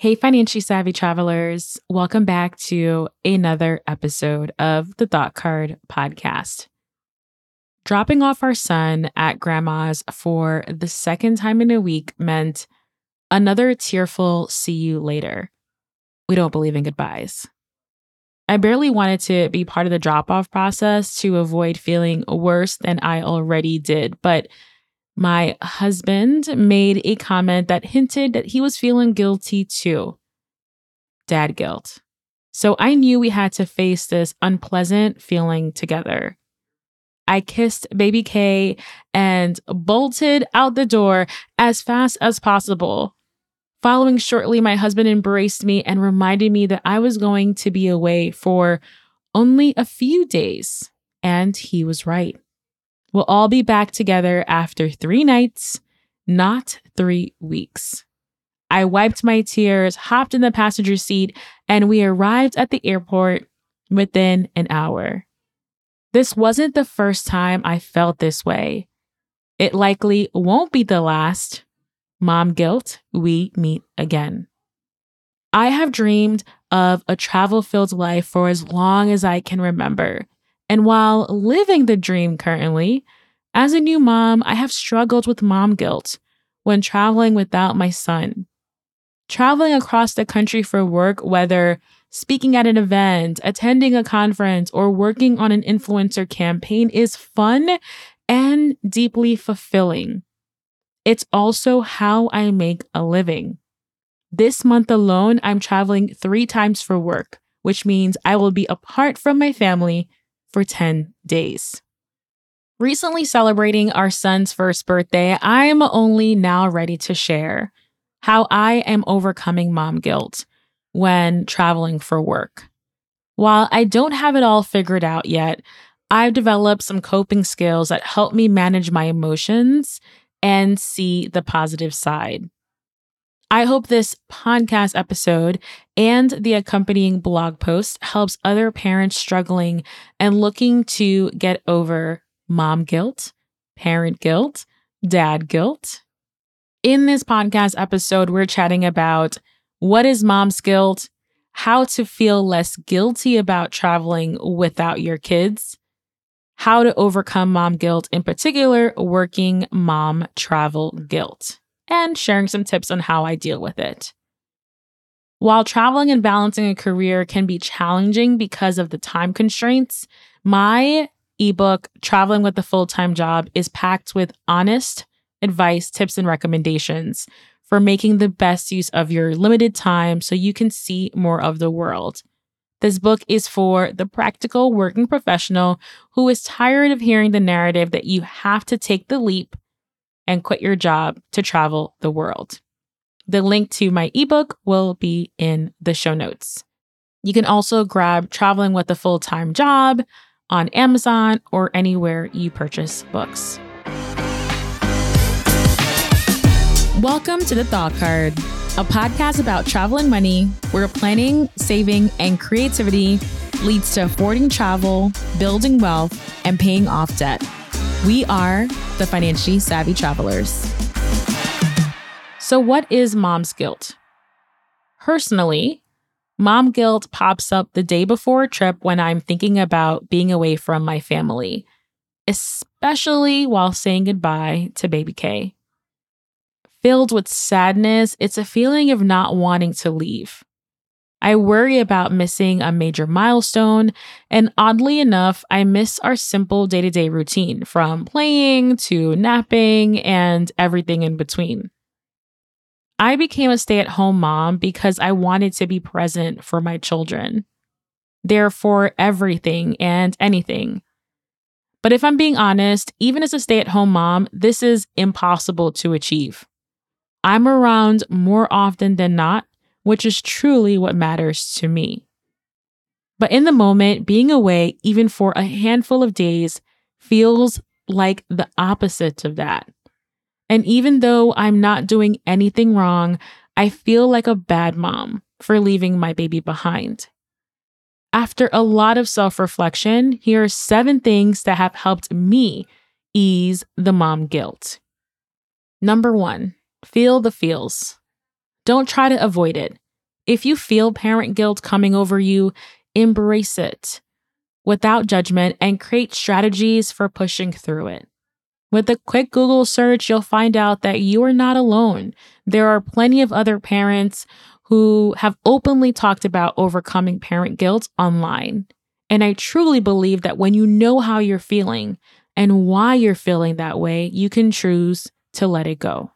Hey, financially savvy travelers. Welcome back to another episode of the Thought Card podcast. Dropping off our son at grandma's for the second time in a week meant another tearful see you later. We don't believe in goodbyes. I barely wanted to be part of the drop off process to avoid feeling worse than I already did, but my husband made a comment that hinted that he was feeling guilty too. Dad guilt. So I knew we had to face this unpleasant feeling together. I kissed baby K and bolted out the door as fast as possible. Following shortly, my husband embraced me and reminded me that I was going to be away for only a few days. And he was right. We'll all be back together after three nights, not three weeks. I wiped my tears, hopped in the passenger seat, and we arrived at the airport within an hour. This wasn't the first time I felt this way. It likely won't be the last. Mom guilt, we meet again. I have dreamed of a travel filled life for as long as I can remember. And while living the dream currently, as a new mom, I have struggled with mom guilt when traveling without my son. Traveling across the country for work, whether speaking at an event, attending a conference, or working on an influencer campaign, is fun and deeply fulfilling. It's also how I make a living. This month alone, I'm traveling three times for work, which means I will be apart from my family for 10 days. Recently celebrating our son's first birthday, I'm only now ready to share how I am overcoming mom guilt when traveling for work. While I don't have it all figured out yet, I've developed some coping skills that help me manage my emotions and see the positive side. I hope this podcast episode and the accompanying blog post helps other parents struggling and looking to get over mom guilt, parent guilt, dad guilt. In this podcast episode, we're chatting about what is mom's guilt, how to feel less guilty about traveling without your kids, how to overcome mom guilt, in particular, working mom travel guilt and sharing some tips on how I deal with it. While traveling and balancing a career can be challenging because of the time constraints, my ebook, Traveling with a Full Time Job, is packed with honest advice, tips, and recommendations for making the best use of your limited time so you can see more of the world. This book is for the practical working professional who is tired of hearing the narrative that you have to take the leap and quit your job to travel the world. The link to my ebook will be in the show notes. You can also grab Traveling with a Full Time Job on Amazon or anywhere you purchase books. Welcome to the Thought Card, a podcast about travel and money where planning, saving, and creativity leads to affording travel, building wealth, and paying off debt. We are the financially savvy travelers. So, what is mom's guilt? Personally, mom guilt pops up the day before a trip when I'm thinking about being away from my family, especially while saying goodbye to baby K. Filled with sadness, it's a feeling of not wanting to leave. I worry about missing a major milestone, and oddly enough, I miss our simple day to day routine from playing to napping and everything in between. I became a stay at home mom because I wanted to be present for my children. Therefore, everything and anything. But if I'm being honest, even as a stay at home mom, this is impossible to achieve. I'm around more often than not which is truly what matters to me. But in the moment, being away, even for a handful of days, feels like the opposite of that. And even though I'm not doing anything wrong, I feel like a bad mom for leaving my baby behind. After a lot of self reflection, here are seven things that have helped me ease the mom guilt. Number one, feel the feels. Don't try to avoid it. If you feel parent guilt coming over you, embrace it without judgment and create strategies for pushing through it. With a quick Google search, you'll find out that you are not alone. There are plenty of other parents who have openly talked about overcoming parent guilt online. And I truly believe that when you know how you're feeling and why you're feeling that way, you can choose to let it go.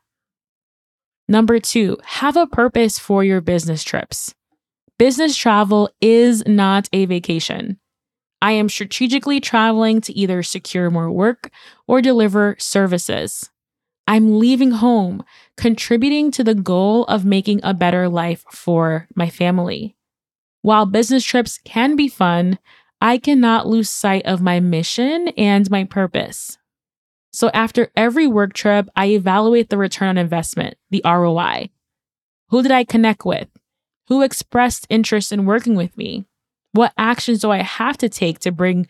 Number two, have a purpose for your business trips. Business travel is not a vacation. I am strategically traveling to either secure more work or deliver services. I'm leaving home, contributing to the goal of making a better life for my family. While business trips can be fun, I cannot lose sight of my mission and my purpose. So after every work trip, I evaluate the return on investment, the ROI. Who did I connect with? Who expressed interest in working with me? What actions do I have to take to bring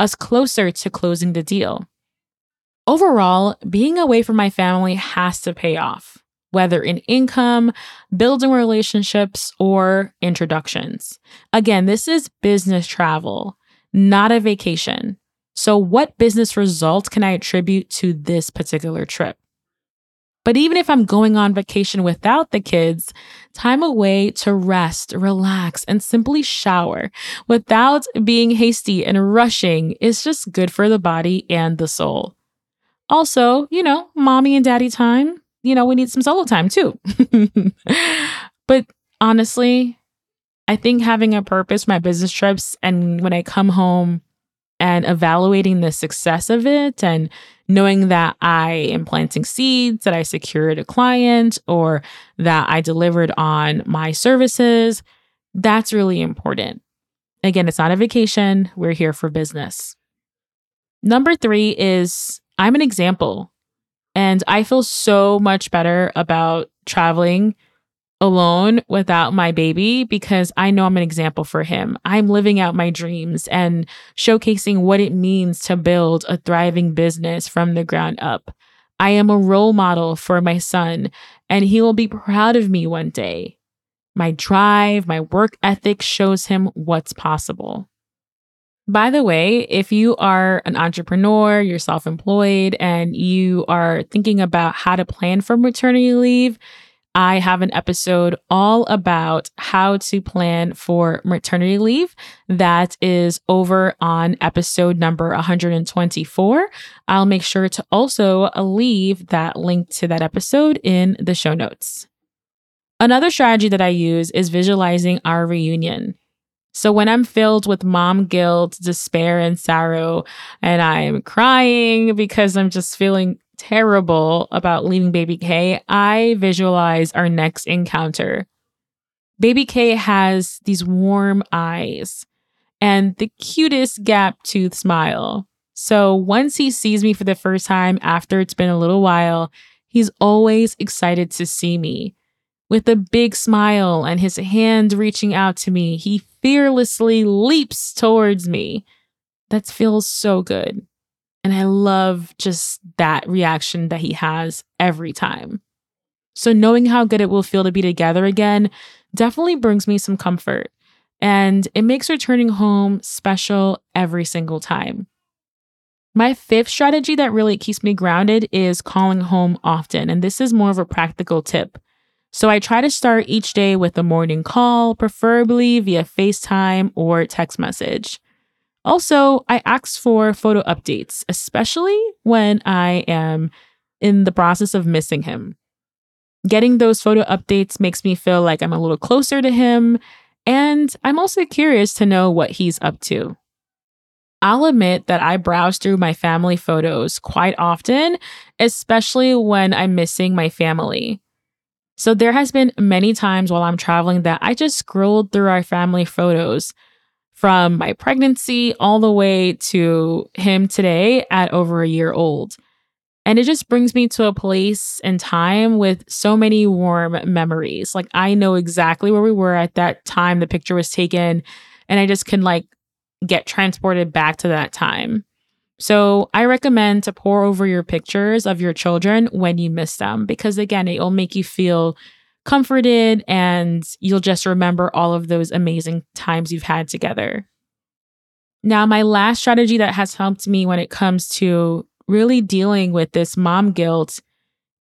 us closer to closing the deal? Overall, being away from my family has to pay off, whether in income, building relationships, or introductions. Again, this is business travel, not a vacation. So, what business results can I attribute to this particular trip? But even if I'm going on vacation without the kids, time away to rest, relax, and simply shower without being hasty and rushing is just good for the body and the soul. Also, you know, mommy and daddy time, you know, we need some solo time too. but honestly, I think having a purpose, my business trips, and when I come home and evaluating the success of it and knowing that I am planting seeds, that I secured a client, or that I delivered on my services, that's really important. Again, it's not a vacation, we're here for business. Number three is I'm an example, and I feel so much better about traveling alone without my baby because I know I'm an example for him. I'm living out my dreams and showcasing what it means to build a thriving business from the ground up. I am a role model for my son, and he will be proud of me one day. My drive, my work ethic shows him what's possible. By the way, if you are an entrepreneur, you're self employed, and you are thinking about how to plan for maternity leave, I have an episode all about how to plan for maternity leave. That is over on episode number 124. I'll make sure to also leave that link to that episode in the show notes. Another strategy that I use is visualizing our reunion. So when I'm filled with mom guilt, despair, and sorrow, and I'm crying because I'm just feeling terrible about leaving Baby K, I visualize our next encounter. Baby K has these warm eyes and the cutest gap tooth smile. So once he sees me for the first time after it's been a little while, he's always excited to see me. With a big smile and his hand reaching out to me, he fearlessly leaps towards me. That feels so good. And I love just that reaction that he has every time. So, knowing how good it will feel to be together again definitely brings me some comfort. And it makes returning home special every single time. My fifth strategy that really keeps me grounded is calling home often. And this is more of a practical tip. So I try to start each day with a morning call, preferably via FaceTime or text message. Also, I ask for photo updates, especially when I am in the process of missing him. Getting those photo updates makes me feel like I'm a little closer to him, and I'm also curious to know what he's up to. I'll admit that I browse through my family photos quite often, especially when I'm missing my family. So there has been many times while I'm traveling that I just scrolled through our family photos from my pregnancy all the way to him today at over a year old. And it just brings me to a place and time with so many warm memories. Like I know exactly where we were at that time the picture was taken, and I just can like get transported back to that time. So I recommend to pour over your pictures of your children when you miss them because again, it will make you feel comforted and you'll just remember all of those amazing times you've had together. Now, my last strategy that has helped me when it comes to really dealing with this mom guilt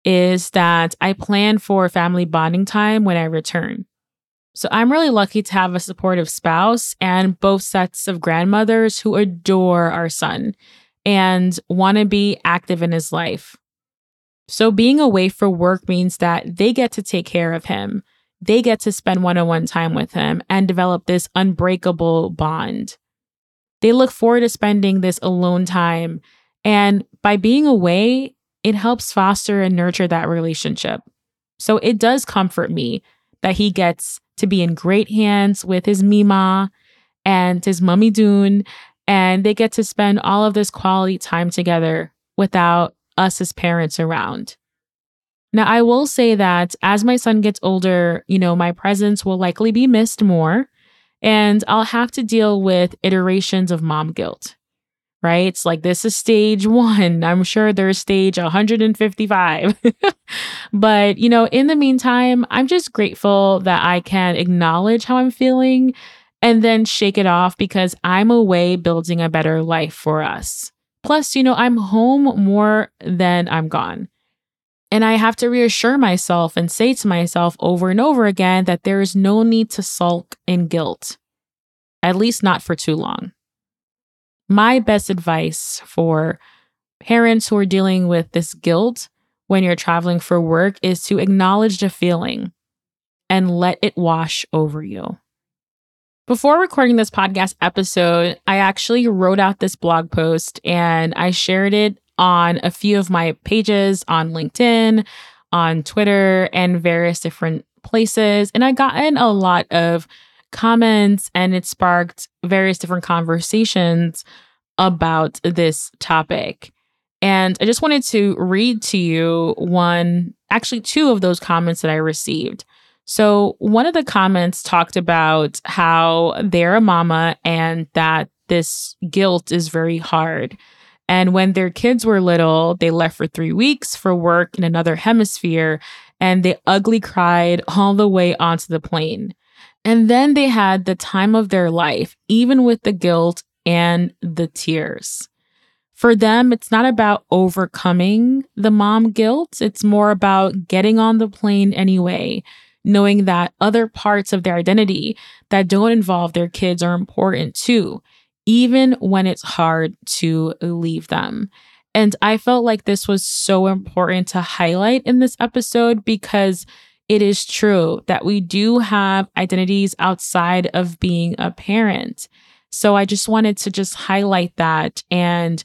is that I plan for family bonding time when I return. So I'm really lucky to have a supportive spouse and both sets of grandmothers who adore our son and want to be active in his life. So being away for work means that they get to take care of him. They get to spend one on one time with him and develop this unbreakable bond. They look forward to spending this alone time. And by being away, it helps foster and nurture that relationship. So it does comfort me that he gets to be in great hands with his Mima and his mummy Dune, and they get to spend all of this quality time together without us as parents around. Now, I will say that as my son gets older, you know, my presence will likely be missed more, and I'll have to deal with iterations of mom guilt, right? It's like this is stage one. I'm sure there's stage 155. but, you know, in the meantime, I'm just grateful that I can acknowledge how I'm feeling and then shake it off because I'm away building a better life for us. Plus, you know, I'm home more than I'm gone. And I have to reassure myself and say to myself over and over again that there is no need to sulk in guilt, at least not for too long. My best advice for parents who are dealing with this guilt when you're traveling for work is to acknowledge the feeling and let it wash over you. Before recording this podcast episode, I actually wrote out this blog post and I shared it on a few of my pages on LinkedIn, on Twitter, and various different places. And I got in a lot of comments and it sparked various different conversations about this topic. And I just wanted to read to you one, actually, two of those comments that I received. So, one of the comments talked about how they're a mama and that this guilt is very hard. And when their kids were little, they left for three weeks for work in another hemisphere and they ugly cried all the way onto the plane. And then they had the time of their life, even with the guilt and the tears. For them, it's not about overcoming the mom guilt. It's more about getting on the plane anyway, knowing that other parts of their identity that don't involve their kids are important too, even when it's hard to leave them. And I felt like this was so important to highlight in this episode because it is true that we do have identities outside of being a parent. So I just wanted to just highlight that and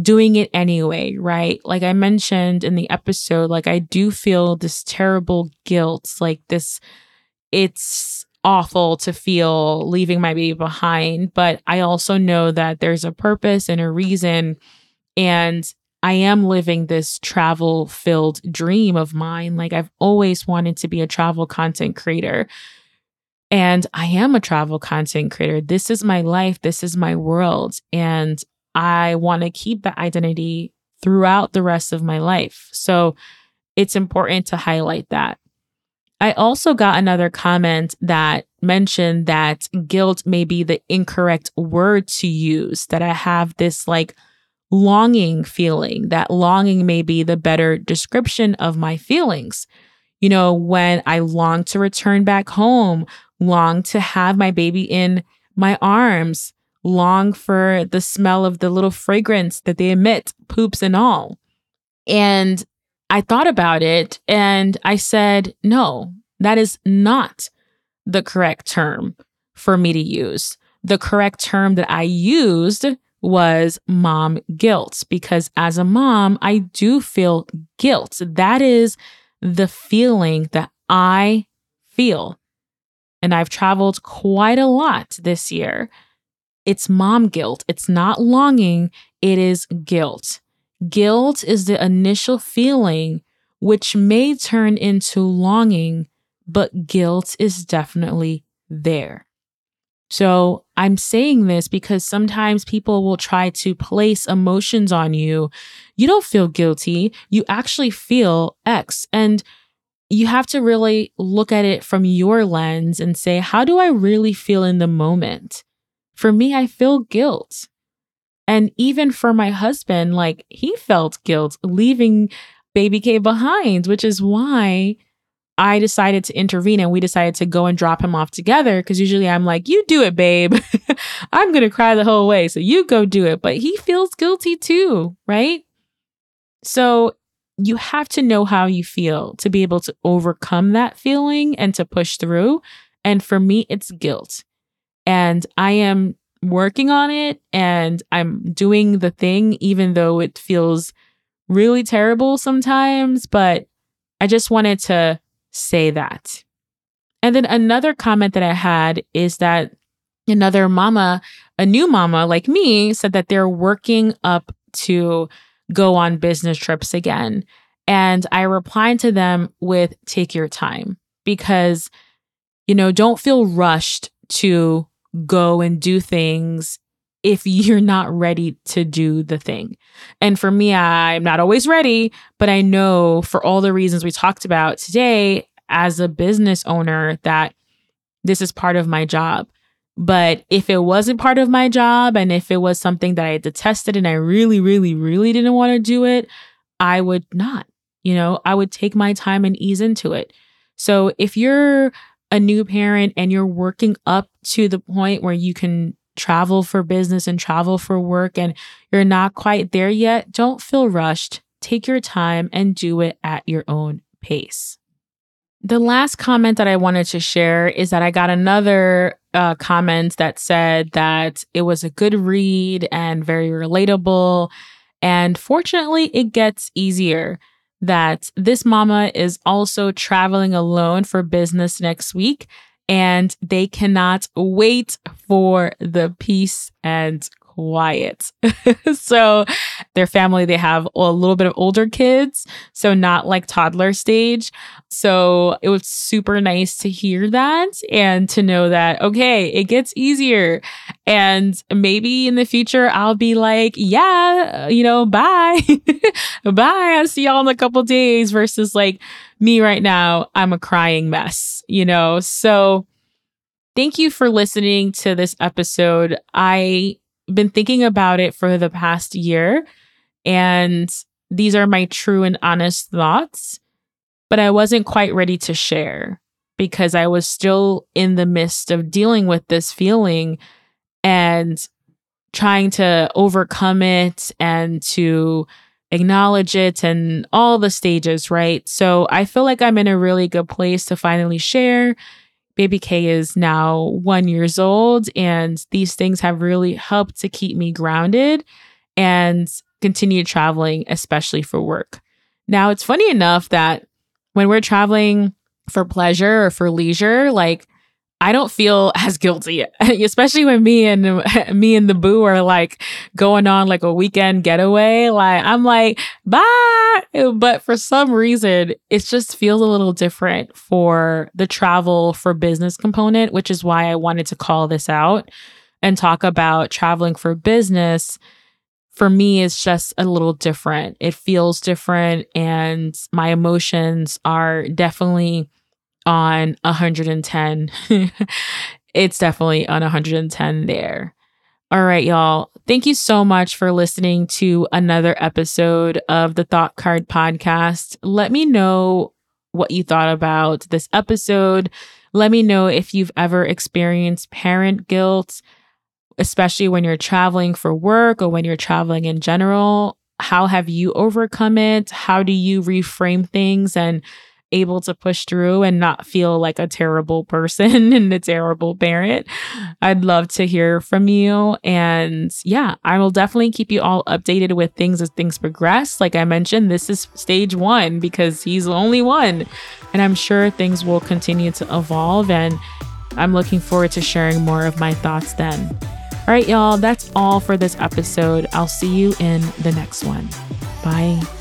doing it anyway, right? Like I mentioned in the episode, like I do feel this terrible guilt, like this, it's awful to feel leaving my baby behind. But I also know that there's a purpose and a reason. And I am living this travel filled dream of mine. Like I've always wanted to be a travel content creator. And I am a travel content creator. This is my life. This is my world. And I want to keep that identity throughout the rest of my life. So it's important to highlight that. I also got another comment that mentioned that guilt may be the incorrect word to use, that I have this like longing feeling, that longing may be the better description of my feelings. You know, when I long to return back home, long to have my baby in my arms, long for the smell of the little fragrance that they emit, poops and all. And I thought about it and I said, no, that is not the correct term for me to use. The correct term that I used was mom guilt because as a mom, I do feel guilt. That is the feeling that I feel. And I've traveled quite a lot this year. It's mom guilt. It's not longing, it is guilt. Guilt is the initial feeling, which may turn into longing, but guilt is definitely there. So I'm saying this because sometimes people will try to place emotions on you. You don't feel guilty. You actually feel X. And you have to really look at it from your lens and say, how do I really feel in the moment? For me, I feel guilt. And even for my husband, like he felt guilt leaving baby K behind, which is why I decided to intervene and we decided to go and drop him off together. Cause usually I'm like, you do it, babe. I'm going to cry the whole way. So you go do it. But he feels guilty too, right? So you have to know how you feel to be able to overcome that feeling and to push through. And for me, it's guilt. And I am working on it and I'm doing the thing, even though it feels really terrible sometimes. But I just wanted to say that. And then another comment that I had is that another mama, a new mama like me, said that they're working up to go on business trips again. And I replied to them with take your time because, you know, don't feel rushed to go and do things if you're not ready to do the thing. And for me, I'm not always ready, but I know for all the reasons we talked about today as a business owner that this is part of my job. But if it wasn't part of my job and if it was something that I detested and I really, really, really didn't want to do it, I would not. You know, I would take my time and ease into it. So if you're a new parent and you're working up to the point where you can travel for business and travel for work and you're not quite there yet, don't feel rushed. Take your time and do it at your own pace. The last comment that I wanted to share is that I got another uh, comment that said that it was a good read and very relatable. And fortunately, it gets easier. That this mama is also traveling alone for business next week, and they cannot wait for the peace and quiet. so their family, they have a little bit of older kids, so not like toddler stage. So it was super nice to hear that and to know that, okay, it gets easier. And maybe in the future, I'll be like, yeah, you know, bye. bye. I'll see y'all in a couple days versus like me right now, I'm a crying mess, you know? So, Thank you for listening to this episode. I been thinking about it for the past year, and these are my true and honest thoughts, but I wasn't quite ready to share because I was still in the midst of dealing with this feeling and trying to overcome it and to acknowledge it and all the stages, right? So I feel like I'm in a really good place to finally share baby K is now one years old, and these things have really helped to keep me grounded and continue traveling, especially for work. Now, it's funny enough that when we're traveling for pleasure or for leisure, like I don't feel as guilty, especially when me and me and the boo are like going on like a weekend getaway. Like I'm like, bye. But for some reason, it just feels a little different for the travel for business component, which is why I wanted to call this out and talk about traveling for business. For me, it's just a little different. It feels different, and my emotions are definitely on 110. it's definitely on 110 there. All right, y'all. Thank you so much for listening to another episode of the Thought Card podcast. Let me know what you thought about this episode. Let me know if you've ever experienced parent guilt, especially when you're traveling for work or when you're traveling in general. How have you overcome it? How do you reframe things and able to push through and not feel like a terrible person and a terrible parent. I'd love to hear from you. And yeah, I will definitely keep you all updated with things as things progress. Like I mentioned, this is stage one because he's the only one. And I'm sure things will continue to evolve. And I'm looking forward to sharing more of my thoughts then. All right, y'all, that's all for this episode. I'll see you in the next one. Bye.